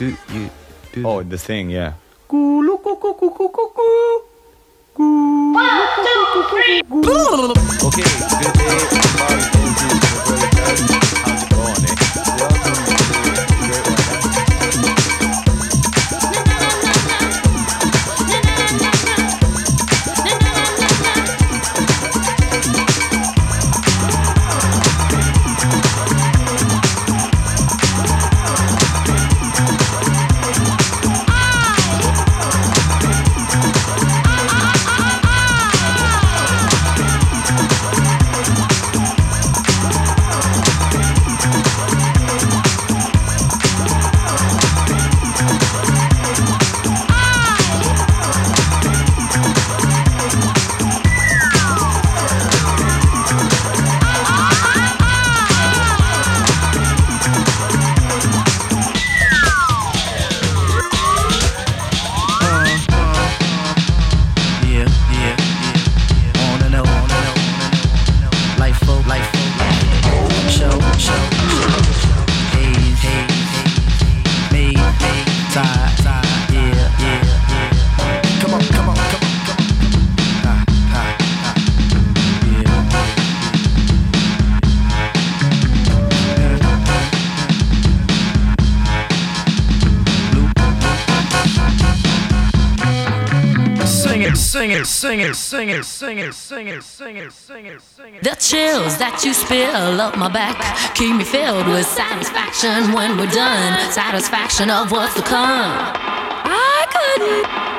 do you do? Oh, the thing, yeah. Okay, it, sing it, sing it, sing it, sing it, sing it, sing it, sing it. The chills that you spill up my back keep me filled with satisfaction when we're done. Satisfaction of what's to come. I couldn't.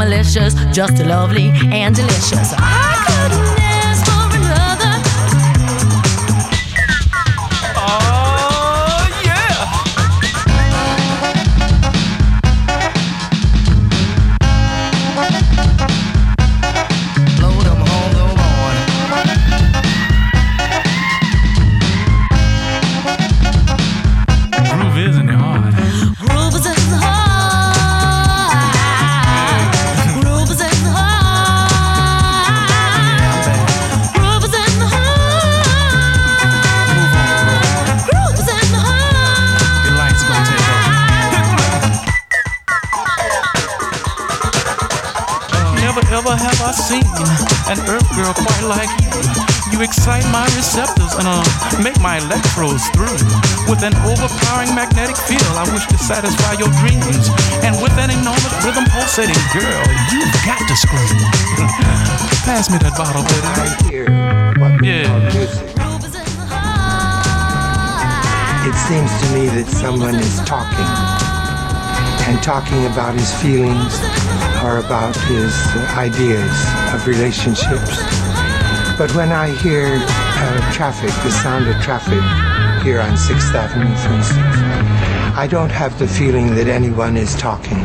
Malicious, just lovely and delicious. Ah! With an overpowering magnetic field, I wish to satisfy your dreams. And with an enormous rhythm pulsating, girl, you've got to scream. Pass me that bottle, baby. hear what we Yeah. music, Groove is in the heart. it seems to me that someone is talking and talking about his feelings or about his ideas of relationships. But when I hear uh, traffic, the sound of traffic here on 6th Avenue, for instance, I don't have the feeling that anyone is talking.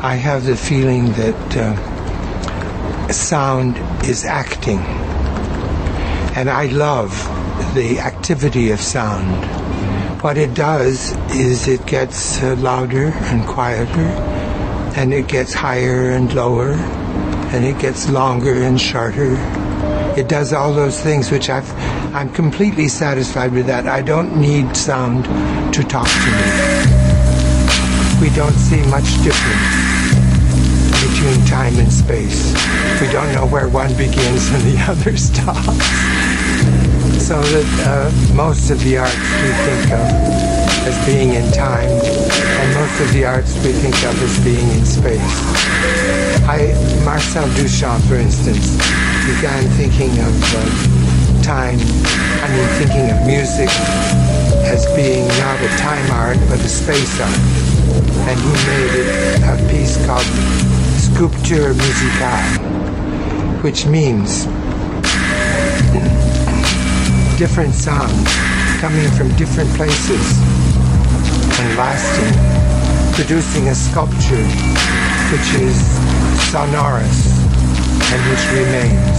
I have the feeling that uh, sound is acting. And I love the activity of sound. What it does is it gets uh, louder and quieter, and it gets higher and lower, and it gets longer and shorter. It does all those things which I've, I'm completely satisfied with that. I don't need sound to talk to me. We don't see much difference between time and space. We don't know where one begins and the other stops. So that uh, most of the arts we think of as being in time, and most of the arts we think of as being in space. I, Marcel Duchamp, for instance, began thinking of uh, time, I mean thinking of music as being not a time art, but a space art. And he made it a piece called Sculpture Musicale, which means different sounds coming from different places and lasting, producing a sculpture which is sonorous and which remains.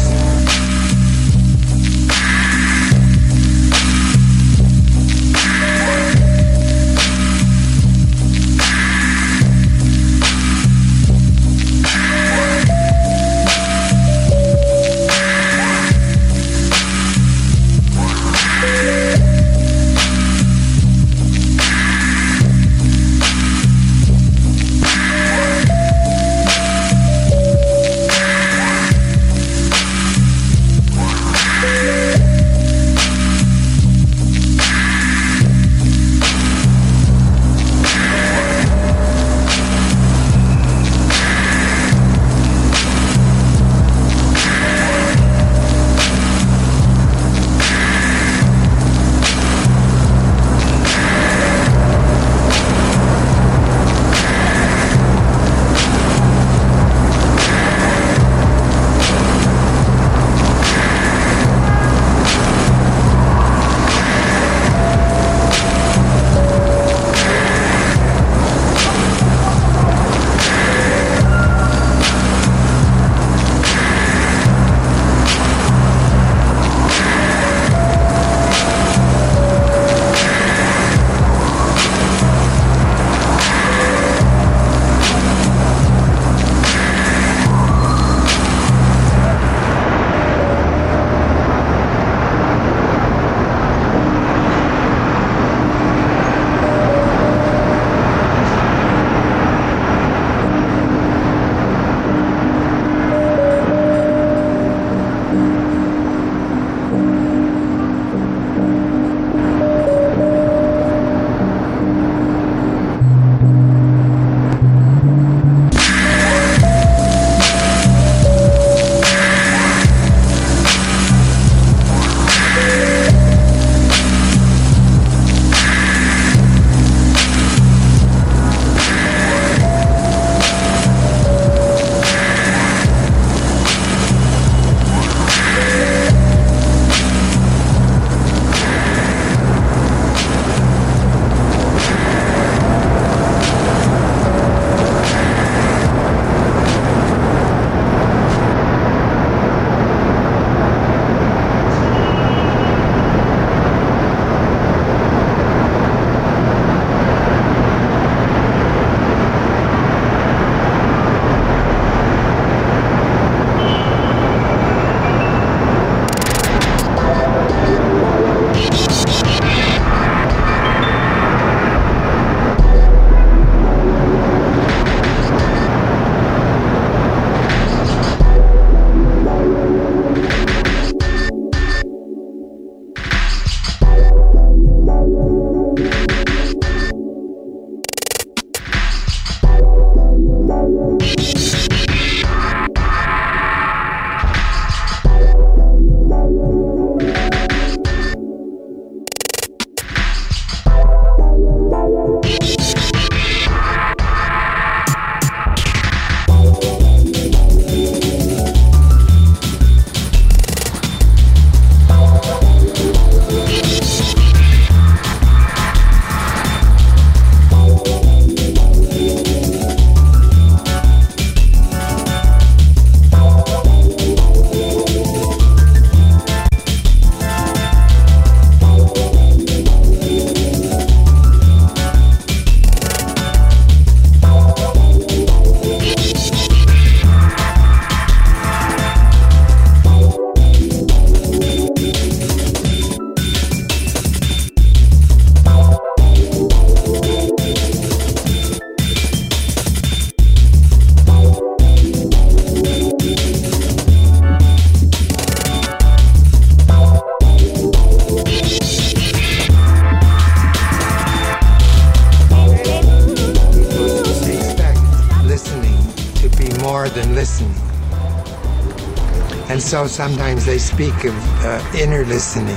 Sometimes they speak of uh, inner listening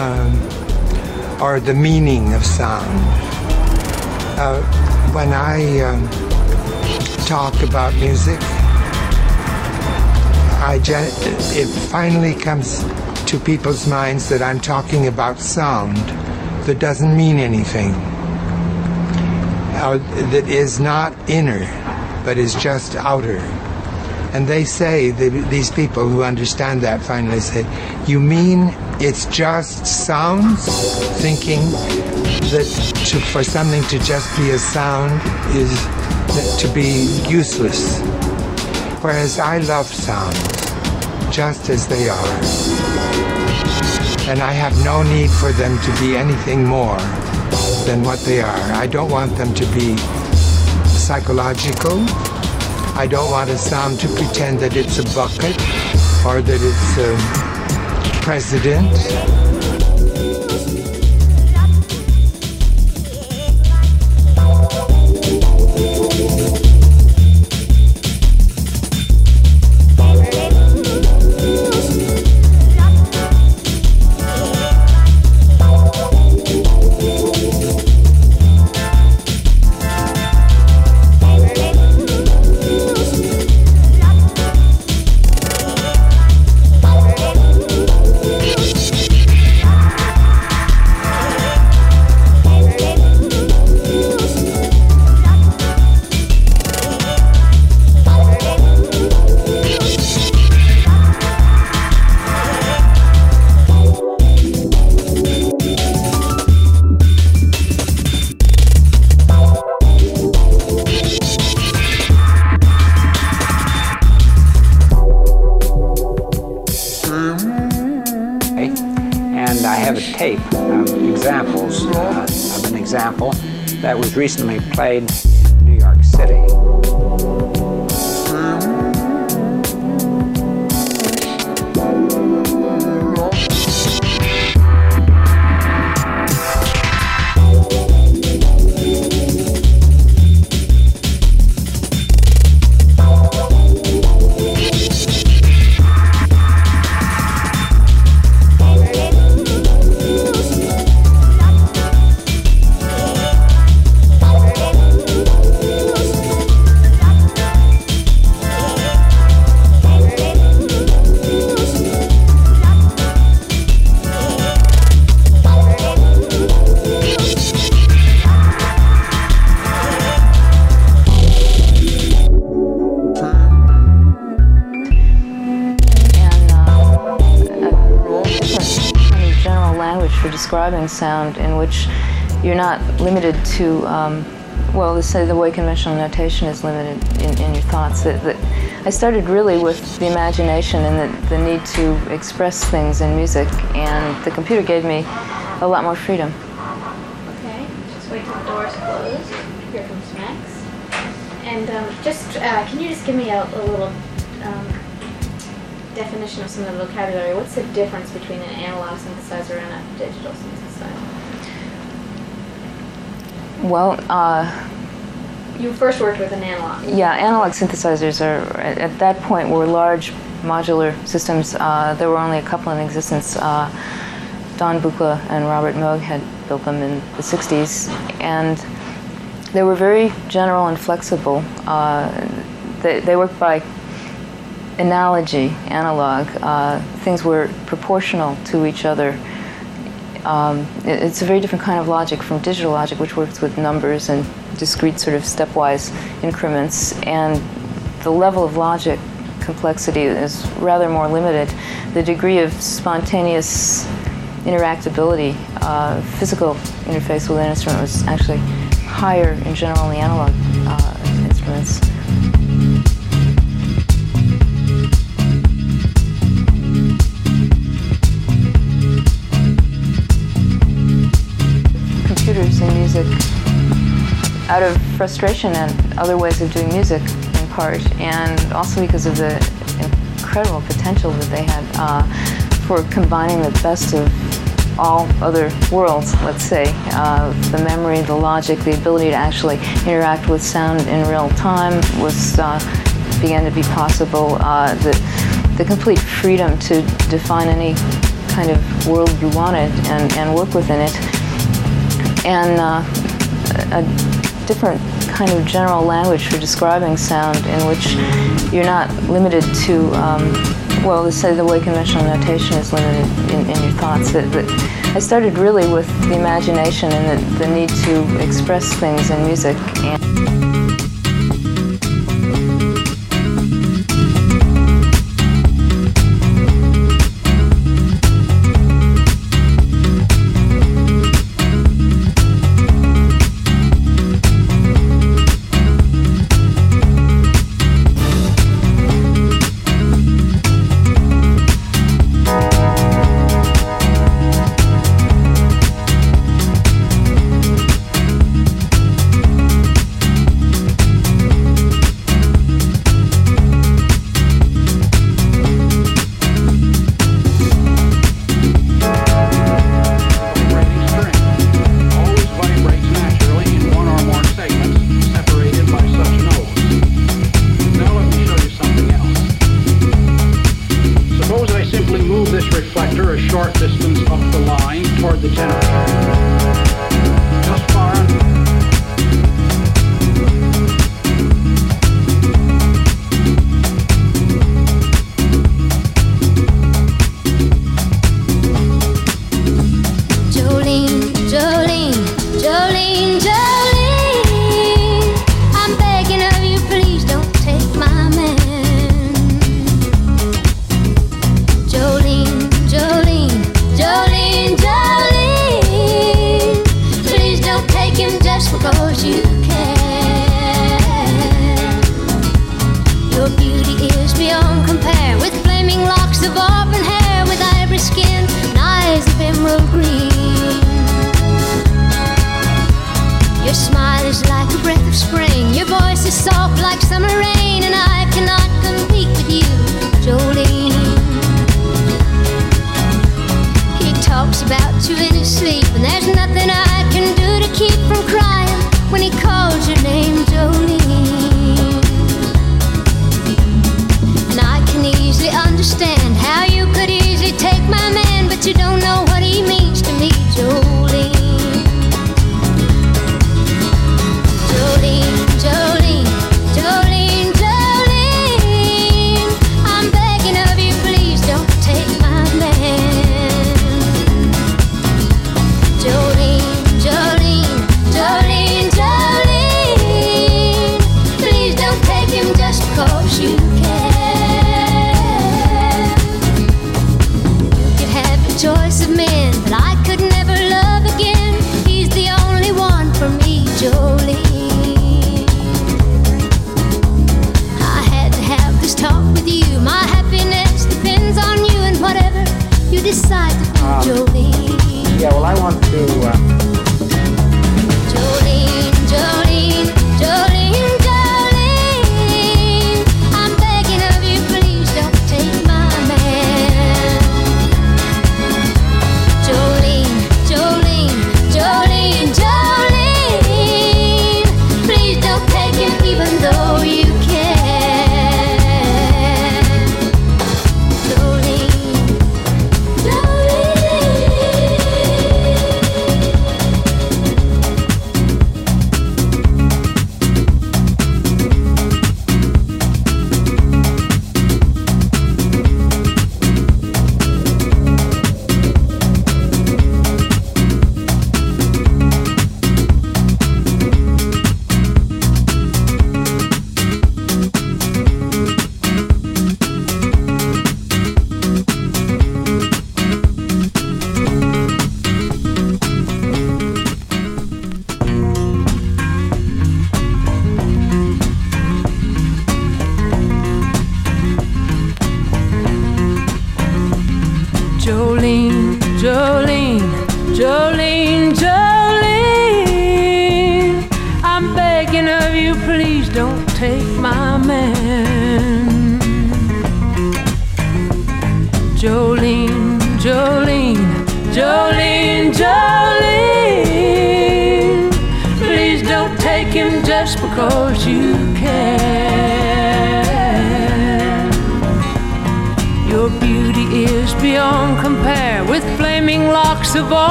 um, or the meaning of sound. Uh, when I um, talk about music, I gen- it finally comes to people's minds that I'm talking about sound that doesn't mean anything, uh, that is not inner, but is just outer. And they say, these people who understand that finally say, You mean it's just sounds? Thinking that to, for something to just be a sound is to be useless. Whereas I love sounds just as they are. And I have no need for them to be anything more than what they are. I don't want them to be psychological. I don't want sound to pretend that it's a bucket or that it's a president. Limited to, um, well, let's say the way conventional notation is limited in, in your thoughts. That, that I started really with the imagination and the, the need to express things in music, and the computer gave me a lot more freedom. Okay, just wait till the door's closed. Here comes Max. And um, just, uh, can you just give me a, a little um, definition of some of the vocabulary? What's the difference between an analog synthesizer and a digital synthesizer? Well, uh, You first worked with an analog. Yeah, analog synthesizers are at, at that point were large modular systems. Uh, there were only a couple in existence. Uh, Don Buchla and Robert Moog had built them in the 60s, and they were very general and flexible. Uh, they, they worked by analogy, analog. Uh, things were proportional to each other. Um, it- it's a very different kind of logic from digital logic, which works with numbers and discrete sort of stepwise increments. And the level of logic complexity is rather more limited. The degree of spontaneous interactability, uh, physical interface with an instrument was actually higher in general in the analog uh, instruments. out of frustration and other ways of doing music in part, and also because of the incredible potential that they had uh, for combining the best of all other worlds, let's say. Uh, the memory, the logic, the ability to actually interact with sound in real time was uh, began to be possible. Uh, the, the complete freedom to define any kind of world you wanted and, and work within it. And uh, a, different kind of general language for describing sound in which you're not limited to, um, well, let's say the way conventional notation is limited in, in your thoughts. That, that I started really with the imagination and the, the need to express things in music. And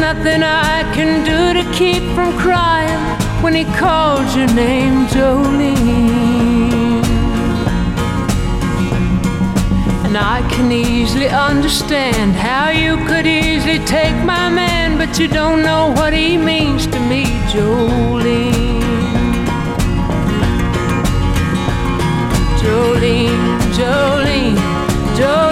nothing I can do to keep from crying when he calls your name, Jolene. And I can easily understand how you could easily take my man, but you don't know what he means to me, Jolene. Jolene, Jolene, Jolene,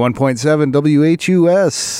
91.7 WHUS.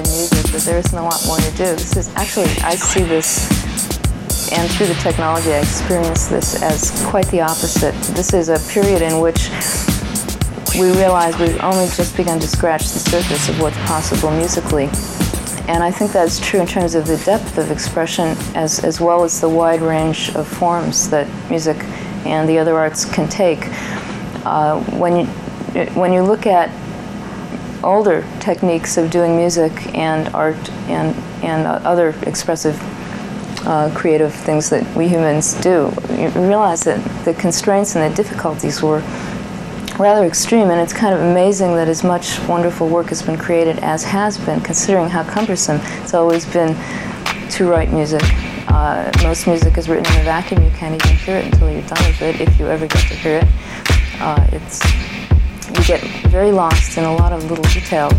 In music, but there isn't a lot more to do. This is actually, I see this, and through the technology, I experience this as quite the opposite. This is a period in which we realize we've only just begun to scratch the surface of what's possible musically. And I think that's true in terms of the depth of expression as, as well as the wide range of forms that music and the other arts can take. Uh, when, you, when you look at older techniques of doing music and art and, and other expressive uh, creative things that we humans do, you realize that the constraints and the difficulties were rather extreme, and it's kind of amazing that as much wonderful work has been created as has been, considering how cumbersome it's always been to write music. Uh, most music is written in a vacuum. You can't even hear it until you're done with it, if you ever get to hear it. Uh, it's you get very lost in a lot of little detail.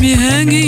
Me hanging,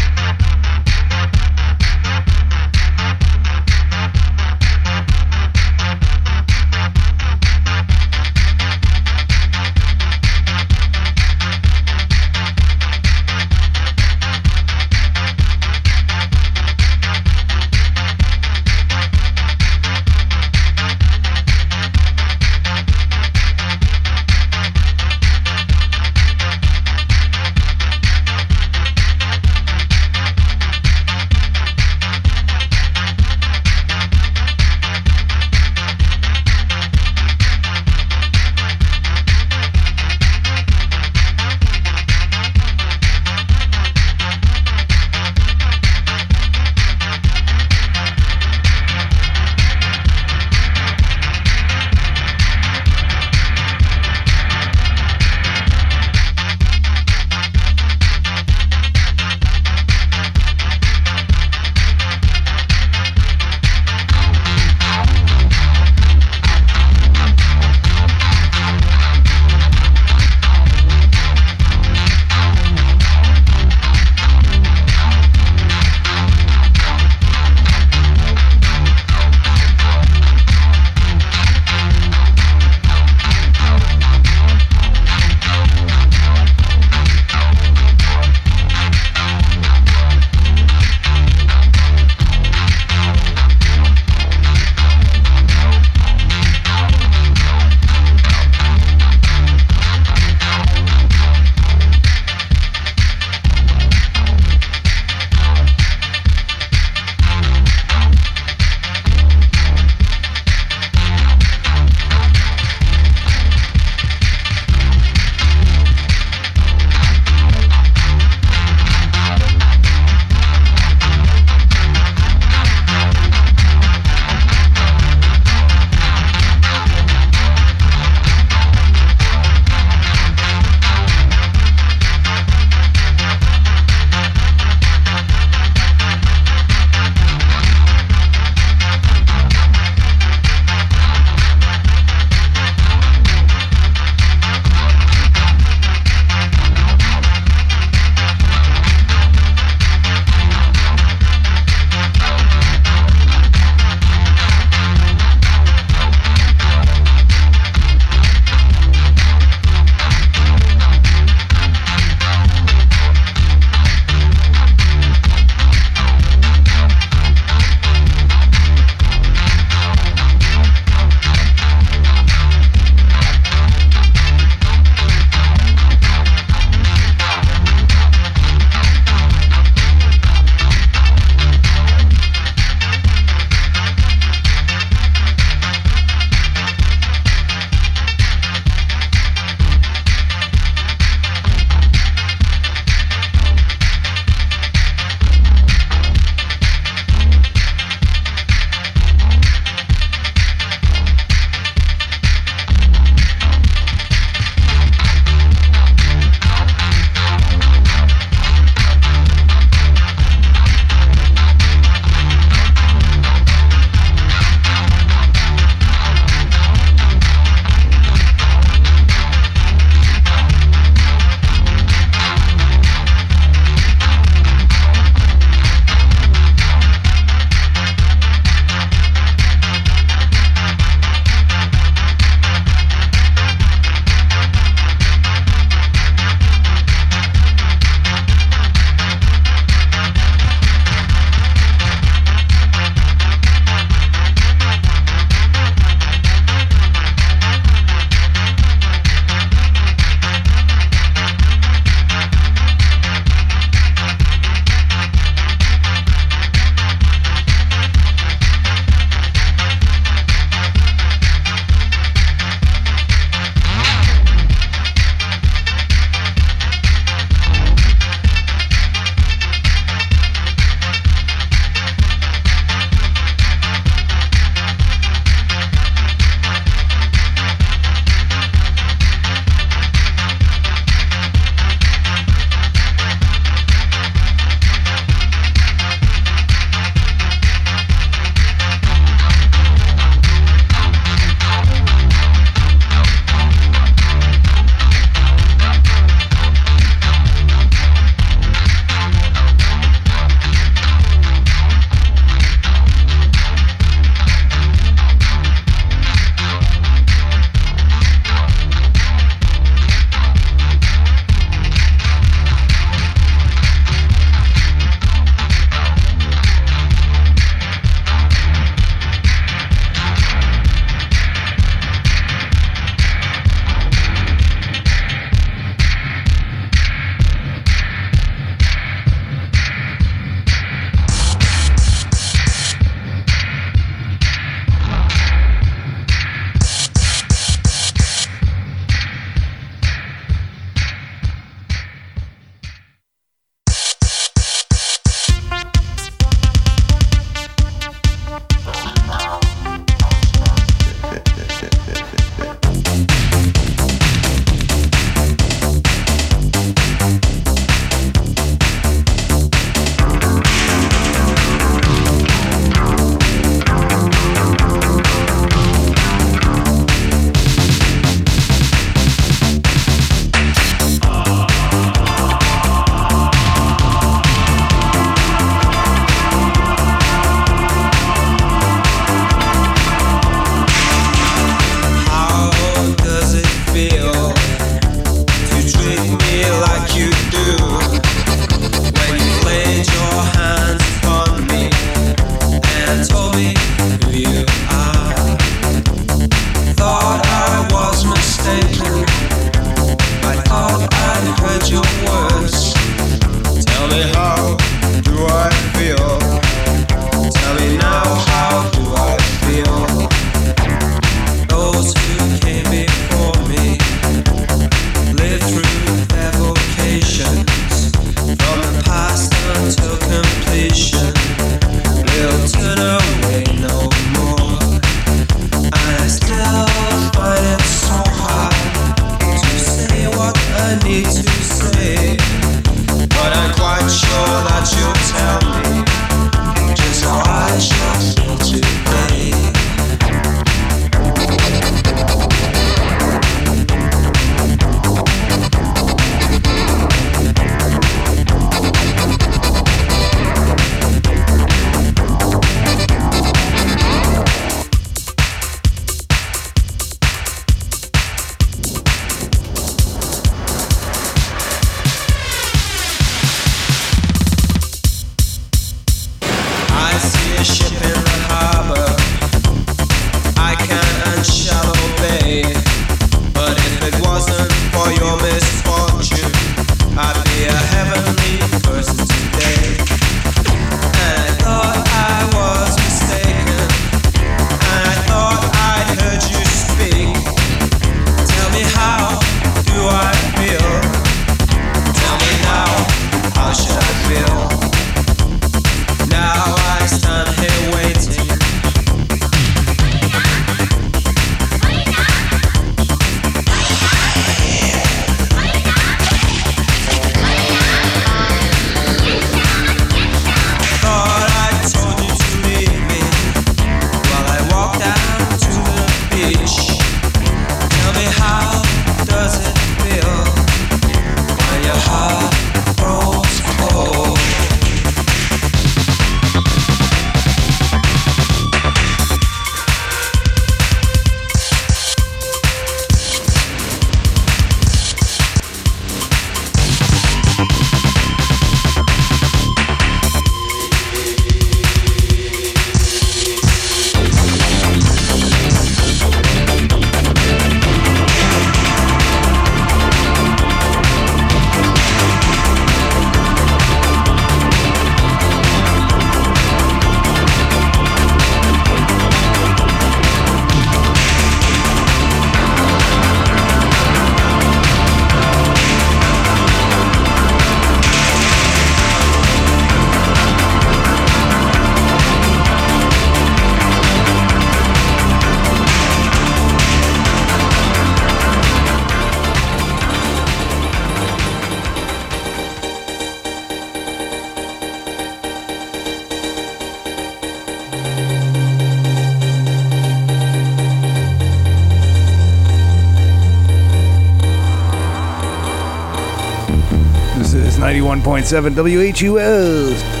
91.7 WHUO.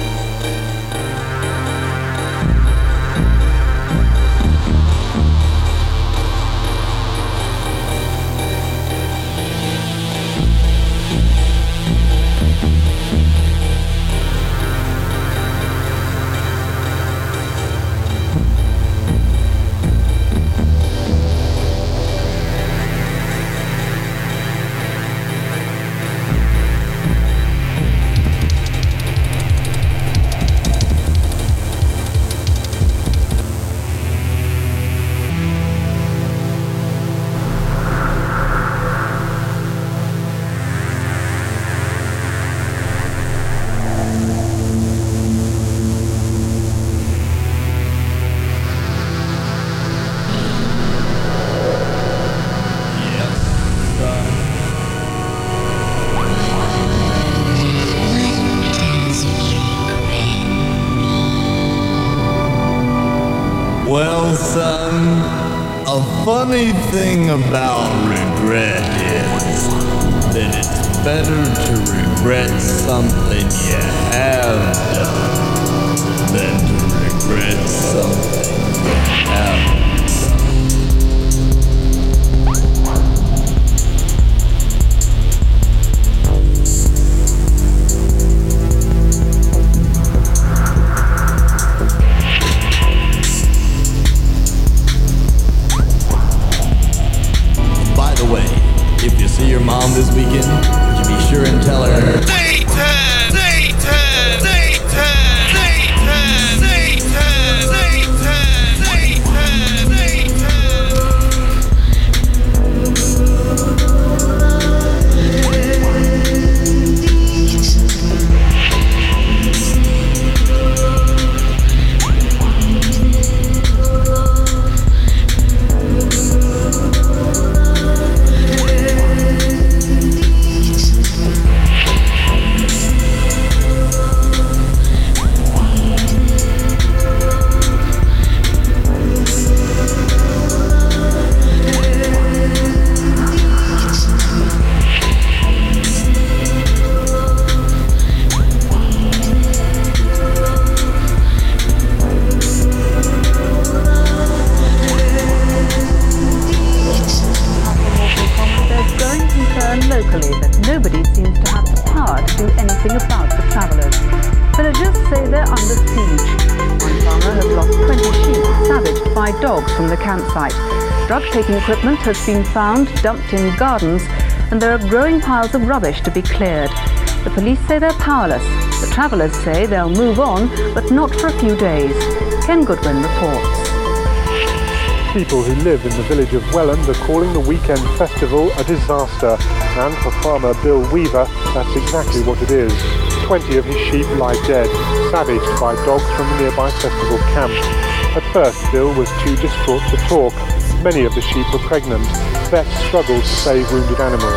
Equipment has been found dumped in gardens, and there are growing piles of rubbish to be cleared. The police say they're powerless. The travellers say they'll move on, but not for a few days. Ken Goodwin reports. People who live in the village of Welland are calling the weekend festival a disaster, and for farmer Bill Weaver, that's exactly what it is. Twenty of his sheep lie dead, savaged by dogs from the nearby festival camp. At first, Bill was too distraught to talk. Many of the sheep were pregnant. Vets struggled to save wounded animals.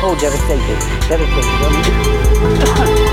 Oh, devastated. Devastated.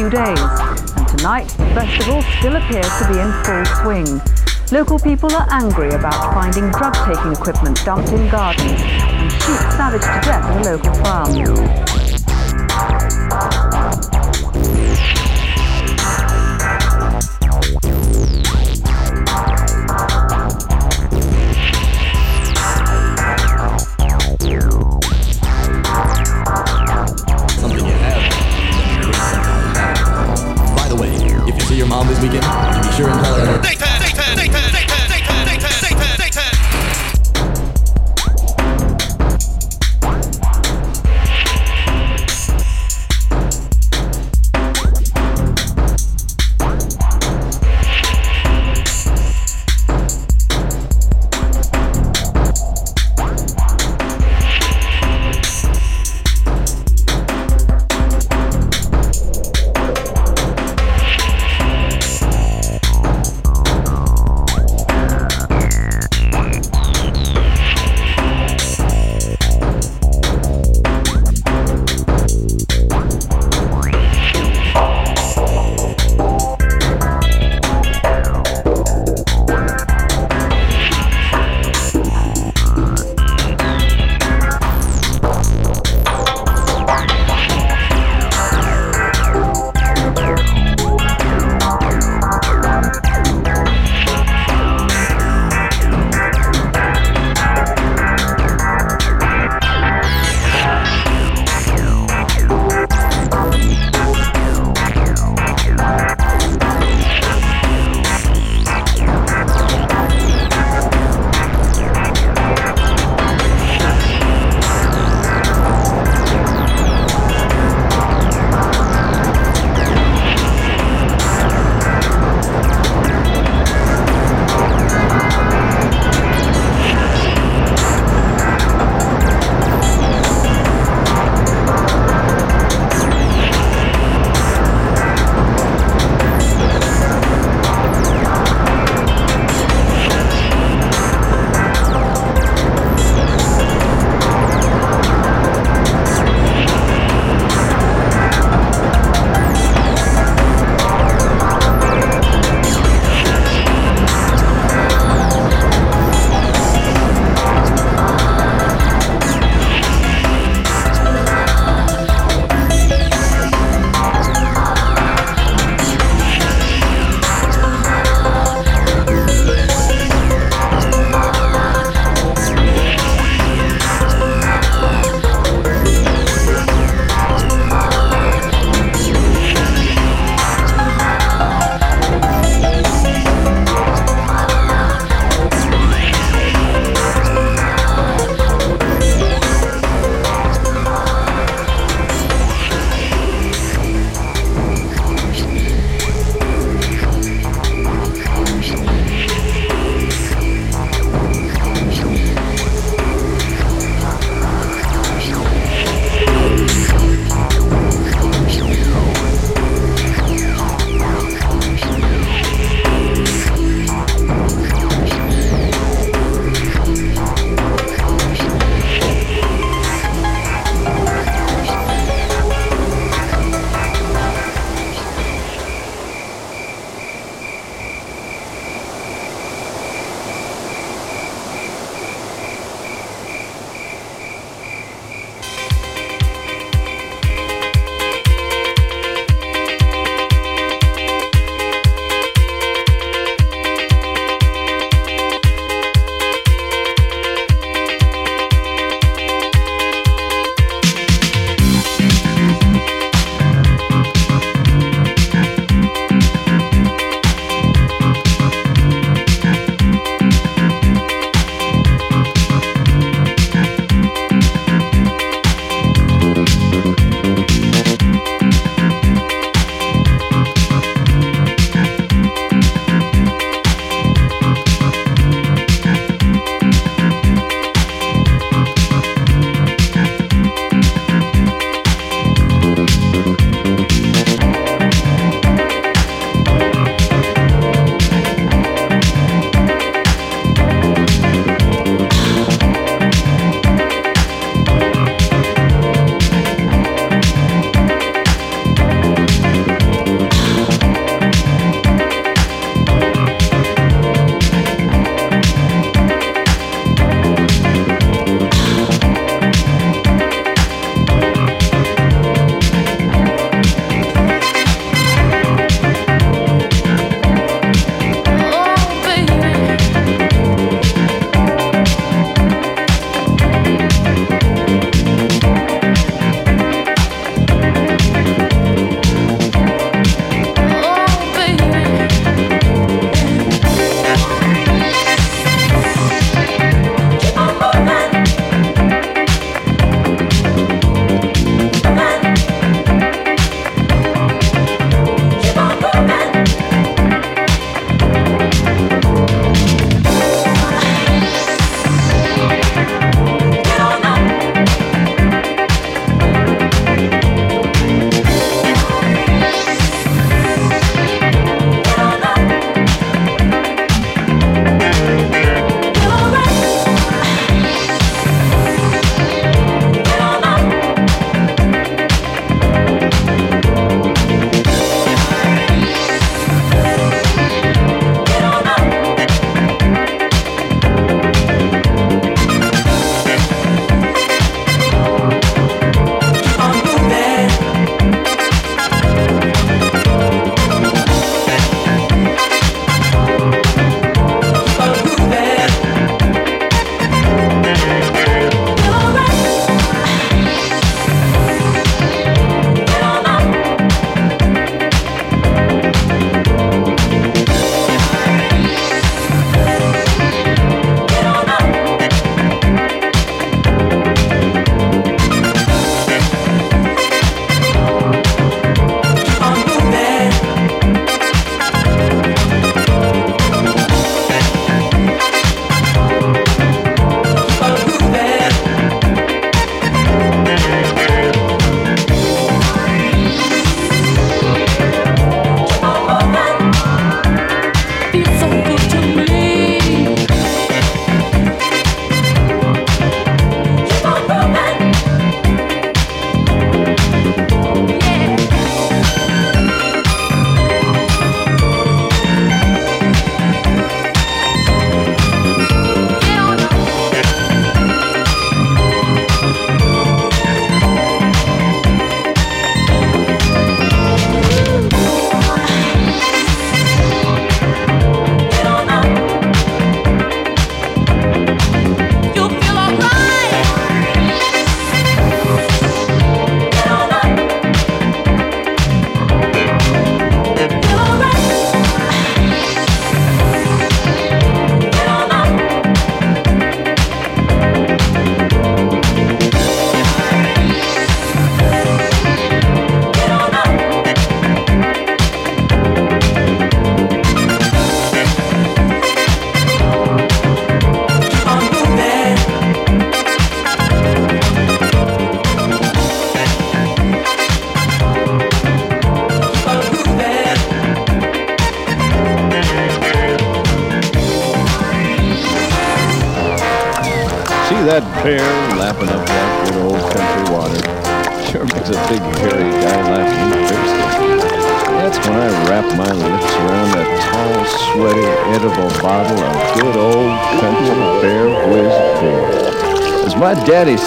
Few days, and tonight the festival still appears to be in full swing. Local people are angry about finding drug-taking equipment dumped in gardens and sheep savaged to death at a local farm.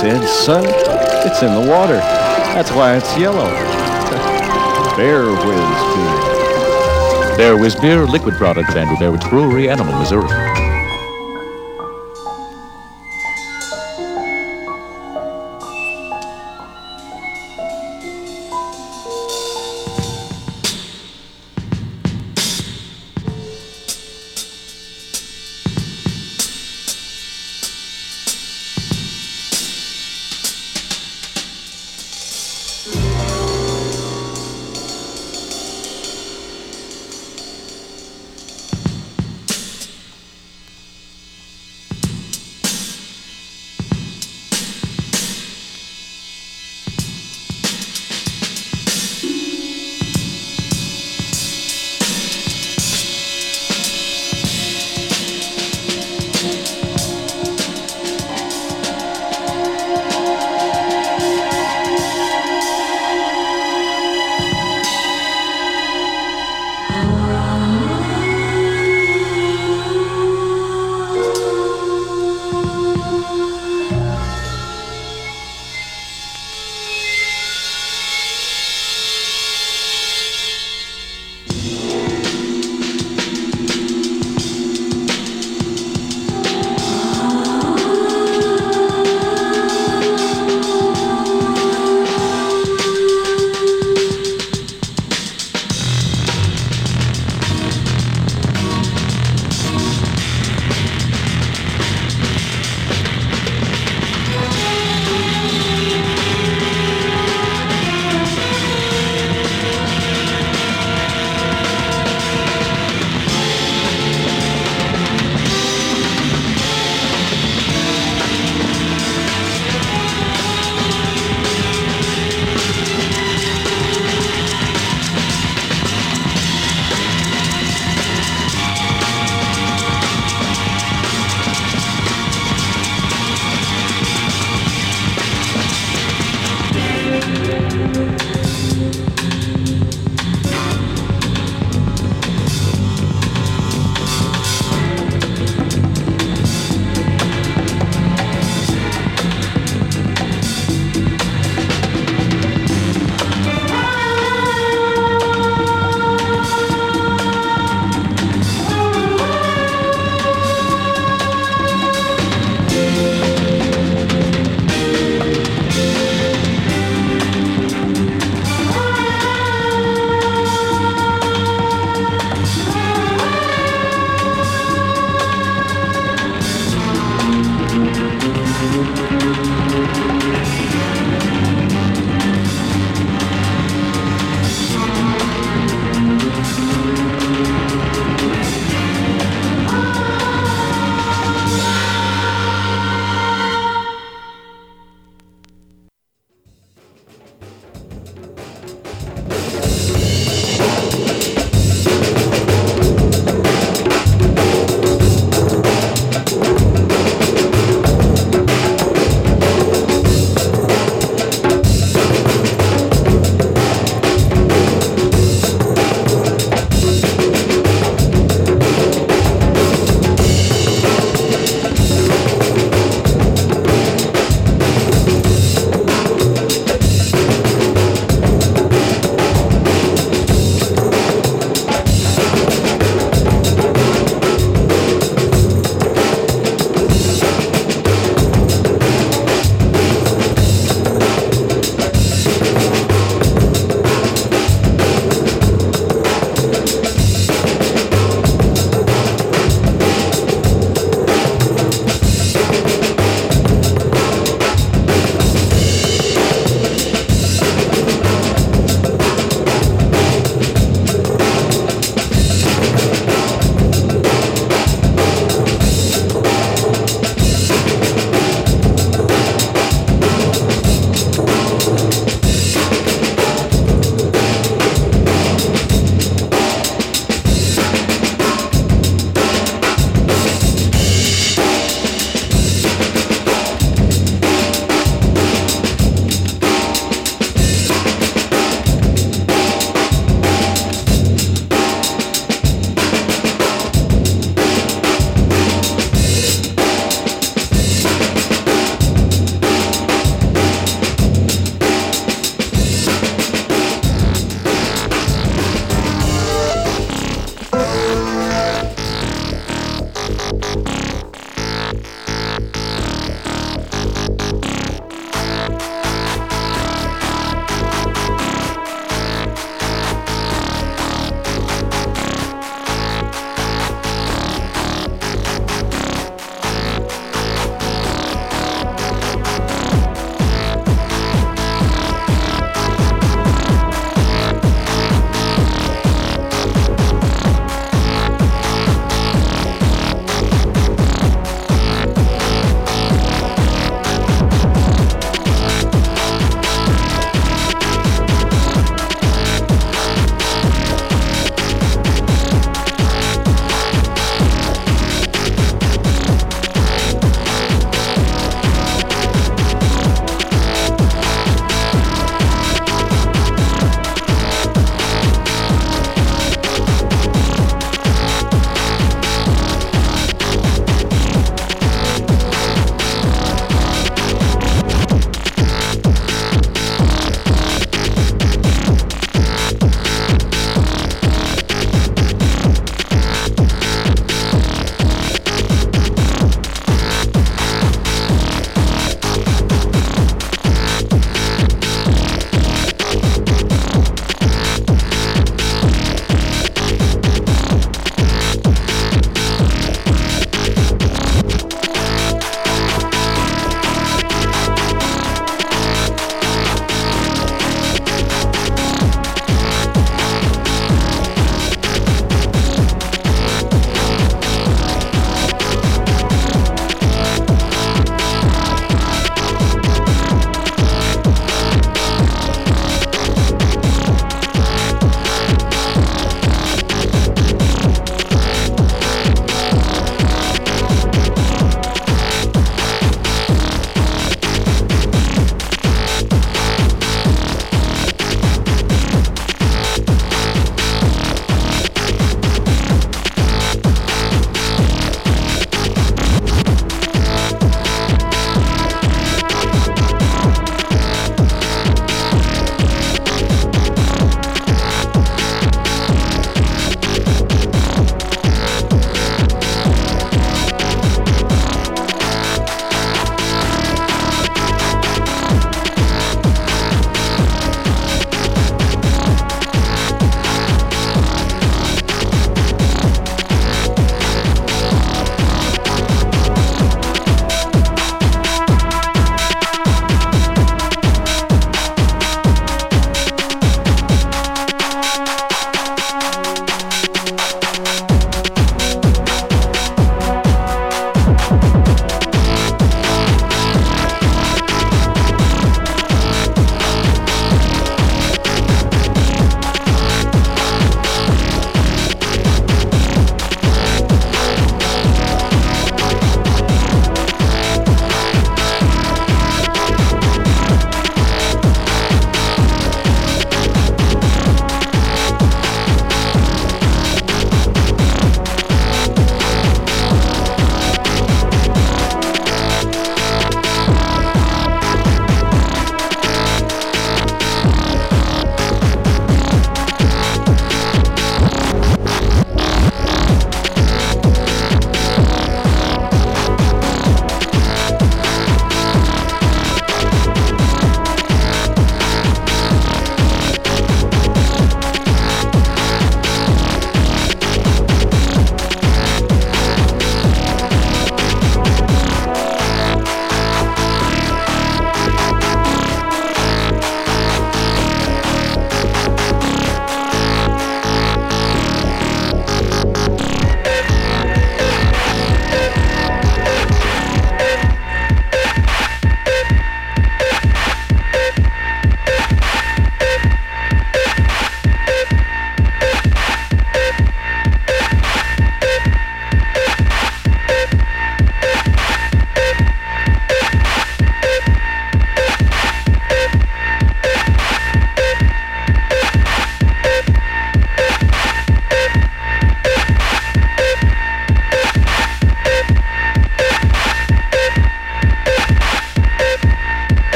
Said, son, it's in the water. That's why it's yellow. Bear Whiz beer. Bear Whiz Beer, liquid product, Andrew Bearwood's Brewery, Animal, Missouri.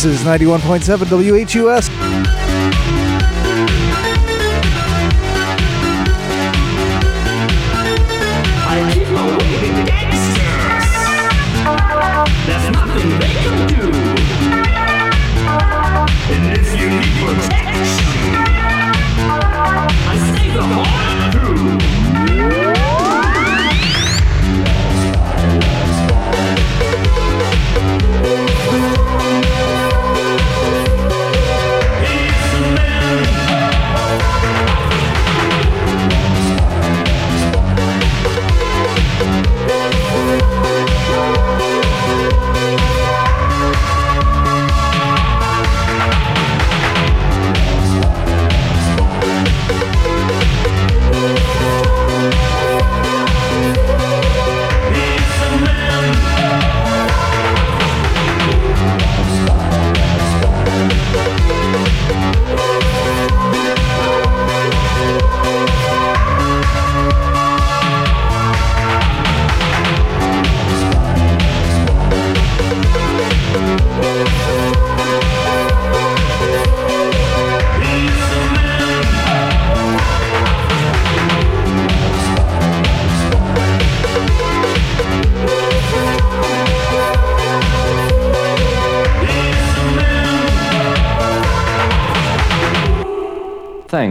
This is 91.7 WHUS.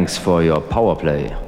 Thanks for your power play.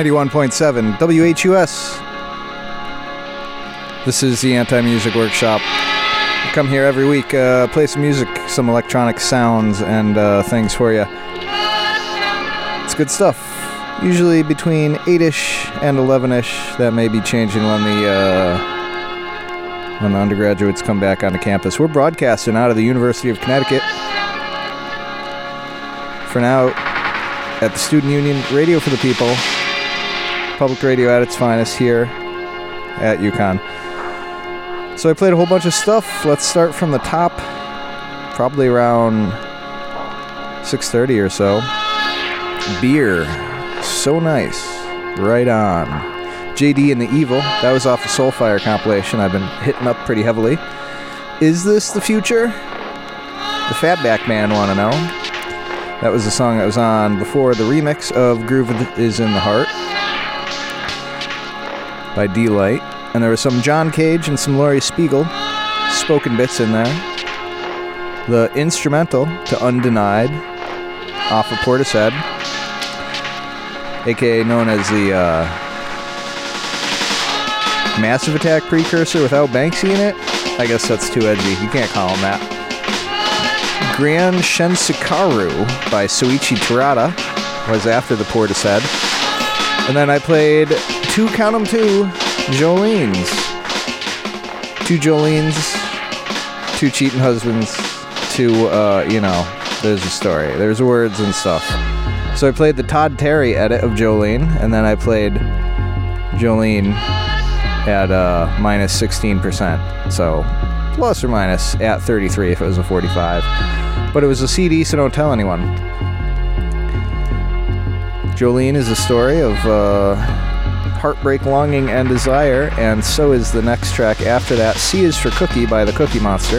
91.7 WHUS. This is the Anti Music Workshop. I come here every week, uh, play some music, some electronic sounds, and uh, things for you. It's good stuff. Usually between 8 ish and 11 ish. That may be changing when the. Uh, when the undergraduates come back onto campus. We're broadcasting out of the University of Connecticut. For now, at the Student Union Radio for the People, public radio at its finest here at UConn. So I played a whole bunch of stuff. Let's start from the top, probably around 6:30 or so. Beer, so nice, right on. JD and the Evil, that was off the Soulfire compilation. I've been hitting up pretty heavily. Is this the future? The Fatback Man want to know. That was the song that was on before the remix of Groove is in the Heart by Deee-Lite. And there was some John Cage and some Laurie Spiegel spoken bits in there. The instrumental to Undenied off of Portishead, aka known as the uh, Massive Attack precursor without Banksy in it. I guess that's too edgy. You can't call him that. Grand Shensukaru by Soichi Terada was after the Portishead. And then I played two, count 'em two, Jolene's. Two Jolene's, two cheating husbands, two, uh, you know, there's a story. There's words and stuff. So I played the Todd Terry edit of Jolene, and then I played Jolene at uh, minus 16%. So plus or minus at 33 if it was a 45. But it was a CD, so don't tell anyone. Jolene is a story of uh, heartbreak, longing, and desire, and so is the next track after that. C is for Cookie by the Cookie Monster.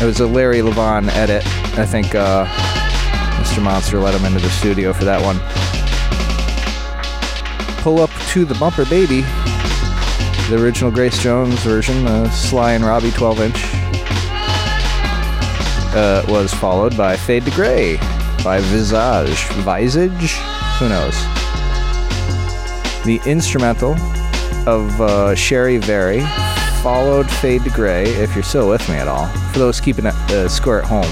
It was a Larry Levan edit. I think uh, Mr. Monster let him into the studio for that one. Pull up to the bumper, baby. The original Grace Jones version, uh, Sly and Robbie 12 inch, uh, was followed by Fade to Grey by Visage. Visage? Who knows? The instrumental of uh, Sharevari followed Fade to Grey, if you're still with me at all. For those keeping a uh, score at home,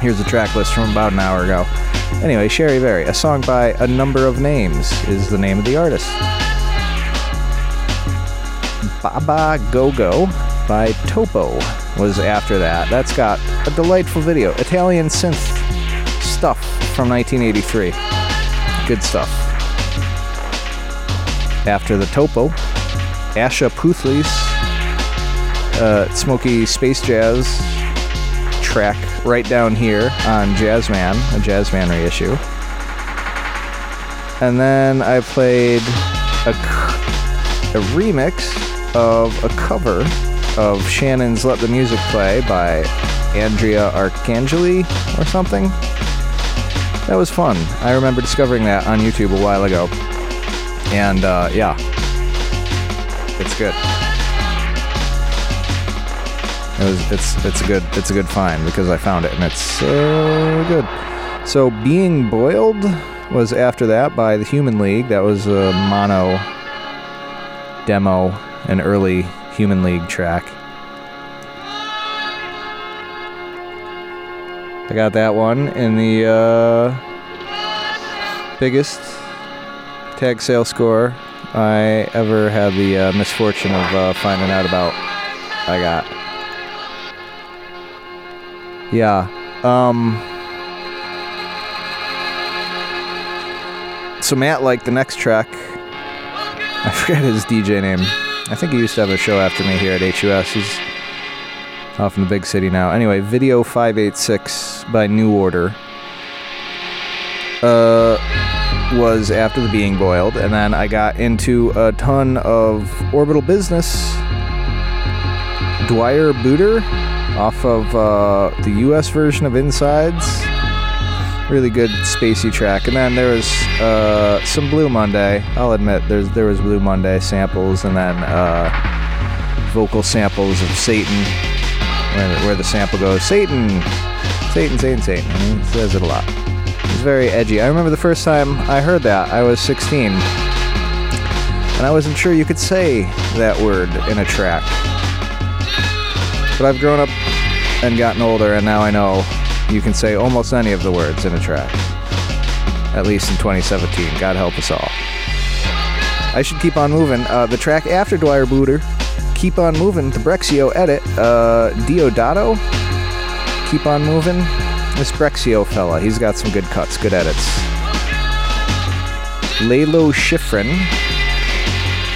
here's a track list from about an hour ago. Anyway, Sharevari, a song by A Number of Names is the name of the artist. Baba Go Go by Topo was after that. That's got a delightful video. Italian synth stuff from 1983. Good stuff. After the Topo, Asha Puthli's uh, Smoky Space Jazz track right down here on Jazzman, a Jazzman reissue. And then I played a, a remix of a cover of Shannon's Let the Music Play by Andrea Arcangeli or something. That was fun. I remember discovering that on YouTube a while ago. And uh, yeah, it's good. It was, it's it's a good it's a good find because I found it and it's so good. So being boiled was after that by the Human League. That was a mono demo, an early Human League track. I got that one in the uh, biggest tag sale score I ever had the uh, misfortune of uh, finding out about. I got. Yeah. Um. So Matt liked the next track. I forget his DJ name. I think he used to have a show after me here at HUS. He's off in the big city now. Anyway, Video 586 by New Order uh, was after the Being Boiled, and then I got into a ton of Orbital Business. Dwr Budr off of uh, the US version of Insides. Really good spacey track. And then there was uh, some Blue Monday. I'll admit there's there was Blue Monday samples and then uh, vocal samples of Satan where the, sample goes Satan, Satan, Satan, Satan. It says it a lot. Very edgy. I remember the first time I heard that, I was 16. And I wasn't sure you could say that word in a track. But I've grown up and gotten older, and now I know you can say almost any of the words in a track. At least in 2017. God help us all. I should keep on moving. Uh, the track after Dwr Budr, Keep On Moving, the Brexio edit, uh, Diodato, Keep On Moving. This Brexio fella, he's got some good cuts, good edits. Lalo Schifrin,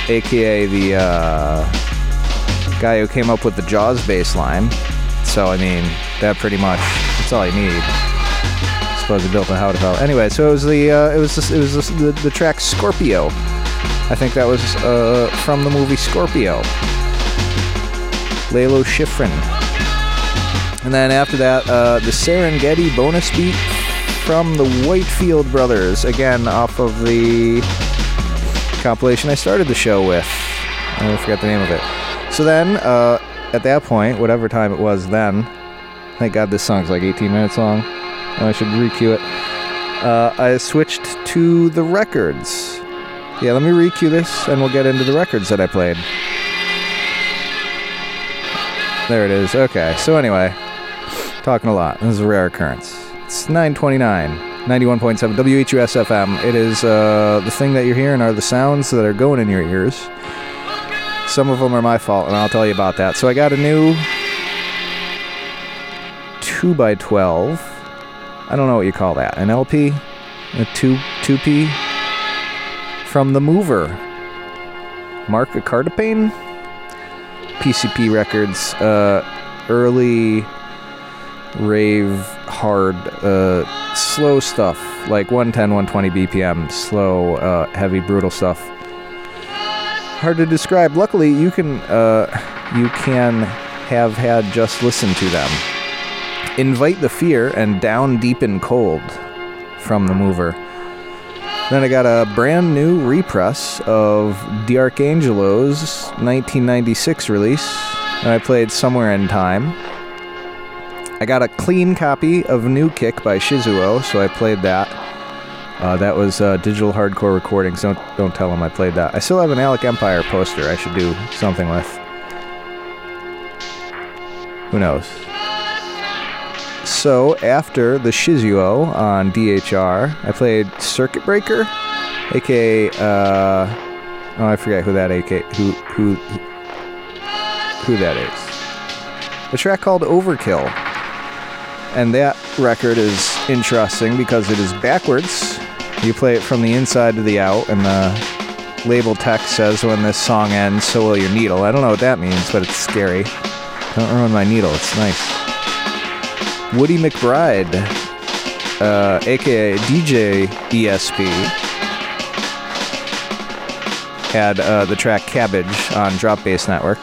aka the uh, guy who came up with the Jaws bass line. So, I mean, that pretty much, that's all you need. I suppose he built a how to hell. Anyway, so it was the, uh, it was, this, it was this, the, the track Scorpio. I think that was uh, from the movie Scorpio. Lalo Schifrin. And then after that, uh, the Serengeti bonus beat from the Whitefield Brothers, again off of the compilation I started the show with. I forgot the name of it. So then, uh, at that point, whatever time it was then, thank God this song's like 18 minutes long. I should recue it. Uh, I switched to the records. Yeah, let me recue this and we'll get into the records that I played. There it is. Okay, so anyway, talking a lot. This is a rare occurrence. It's 929, 91.7 WHUS FM. It is uh, the thing that you're hearing are the sounds that are going in your ears. Some of them are my fault, and I'll tell you about that. So I got a new 2x12. I don't know what you call that. An LP? A 2, 2P? From The Mover. Marc Acardipane? PCP Records. Uh, early rave, hard, uh, slow stuff. Like 110, 120 BPM. Slow, uh, heavy, brutal stuff. Hard to describe. Luckily, you can, uh, you can have had just listened to them. Invite the Fear and Down Deep and Cold from The Mover. Then I got a brand new repress of D'Arcangelo's 1996 release, and I played Somewhere in Time. I got a clean copy of New Kick by Shizuo, so I played that. Uh, that was uh, digital hardcore recordings. Don't don't tell them I played that. I still have an Alec Empire poster. I should do something with. Who knows? So after the Shizuo on DHR, I played Circuit Breaker, aka uh, oh I forget who that AK who who who that is. A track called Overkill, and that record is interesting because it is backwards. You play it from the inside to the out, and the label text says when this song ends, so will your needle. I don't know what that means, but it's scary. Don't ruin my needle. It's nice. Woody McBride, uh, aka DJ ESP, had uh, the track Cabbage on Drop Bass Network.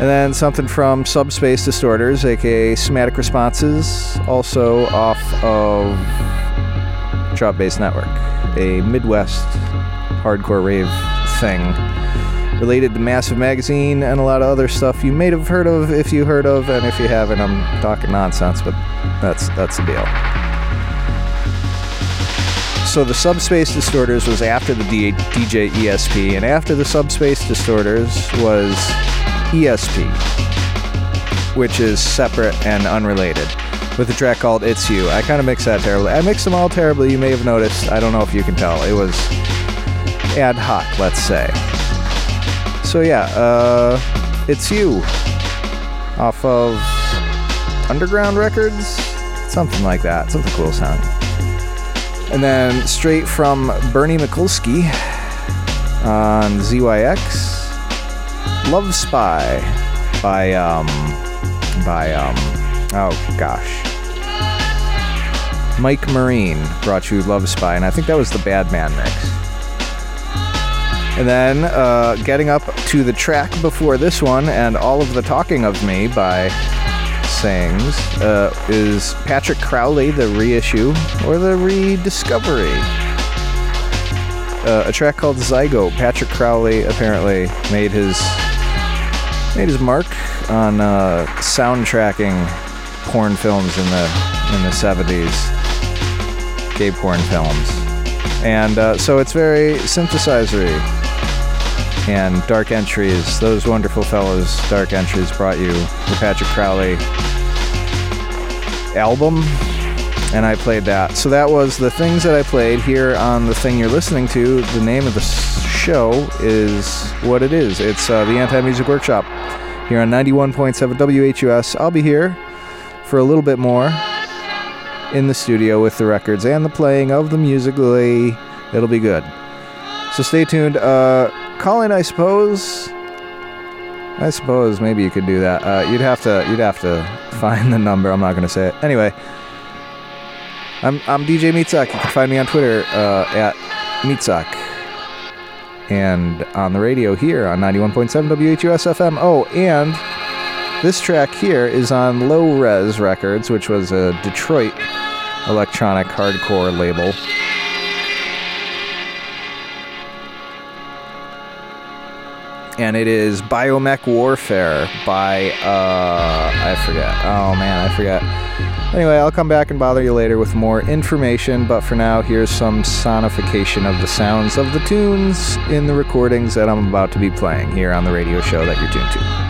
And then something from Subspace Distorters, aka Somatic Responses, also off of Drop Bass Network, a Midwest hardcore rave thing related to Massive Magazine and a lot of other stuff you may have heard of if you heard of, and if you haven't, I'm talking nonsense, but that's that's the deal. So the Subspace Distorters was after the D- DJ ESP, and after the Subspace Distorters was ESP, which is separate and unrelated, with a track called It's You. I kind of mix that terribly. I mix them all terribly, you may have noticed. I don't know if you can tell. It was ad hoc, let's say. So yeah, uh, it's you off of Underground Records, something like that, something cool sounding. And then straight from Bernie Mikulski on ZYX, Love Spy by um by um oh gosh. Mike Mareen brought you Love Spy, and I think that was the Bad Man mix. And then uh, getting up to the track before this one and all of the talking of me by Sayings uh, is Patrick Cowley, the reissue or the rediscovery. Uh, a track called Zygo. Patrick Cowley apparently made his made his mark on uh, soundtracking porn films in the in the 70s. Acorn Films. And uh, so it's very synthesizery. And Dark Entries, those wonderful fellows, Dark Entries, brought you the Patrick Cowley album, and I played that. So that was the things that I played here on the thing you're listening to. The name of the show is what it is. It's uh, the Anti Music Workshop here on 91.7 WHUS. I'll be here for a little bit more in the studio with the records and the playing of the musically. It'll be good. So stay tuned. Uh, call in, I suppose. I suppose maybe you could do that. Uh, you'd have to. You'd have to find the number. I'm not going to say it. Anyway, I'm I'm DJ Meatsock. You can find me on Twitter uh, at Meatsock, and on the radio here on 91.7 WHUS FM. Oh, and this track here is on Low Res Records, which was a Detroit electronic hardcore label. And it is Biomech Warfare by uh I forget. Oh man, I forget. Anyway, I'll come back and bother you later with more information, but for now, here's some sonification of the sounds of the tunes in the recordings that I'm about to be playing here on the radio show that you're tuned to.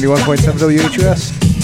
91.7 WHUS.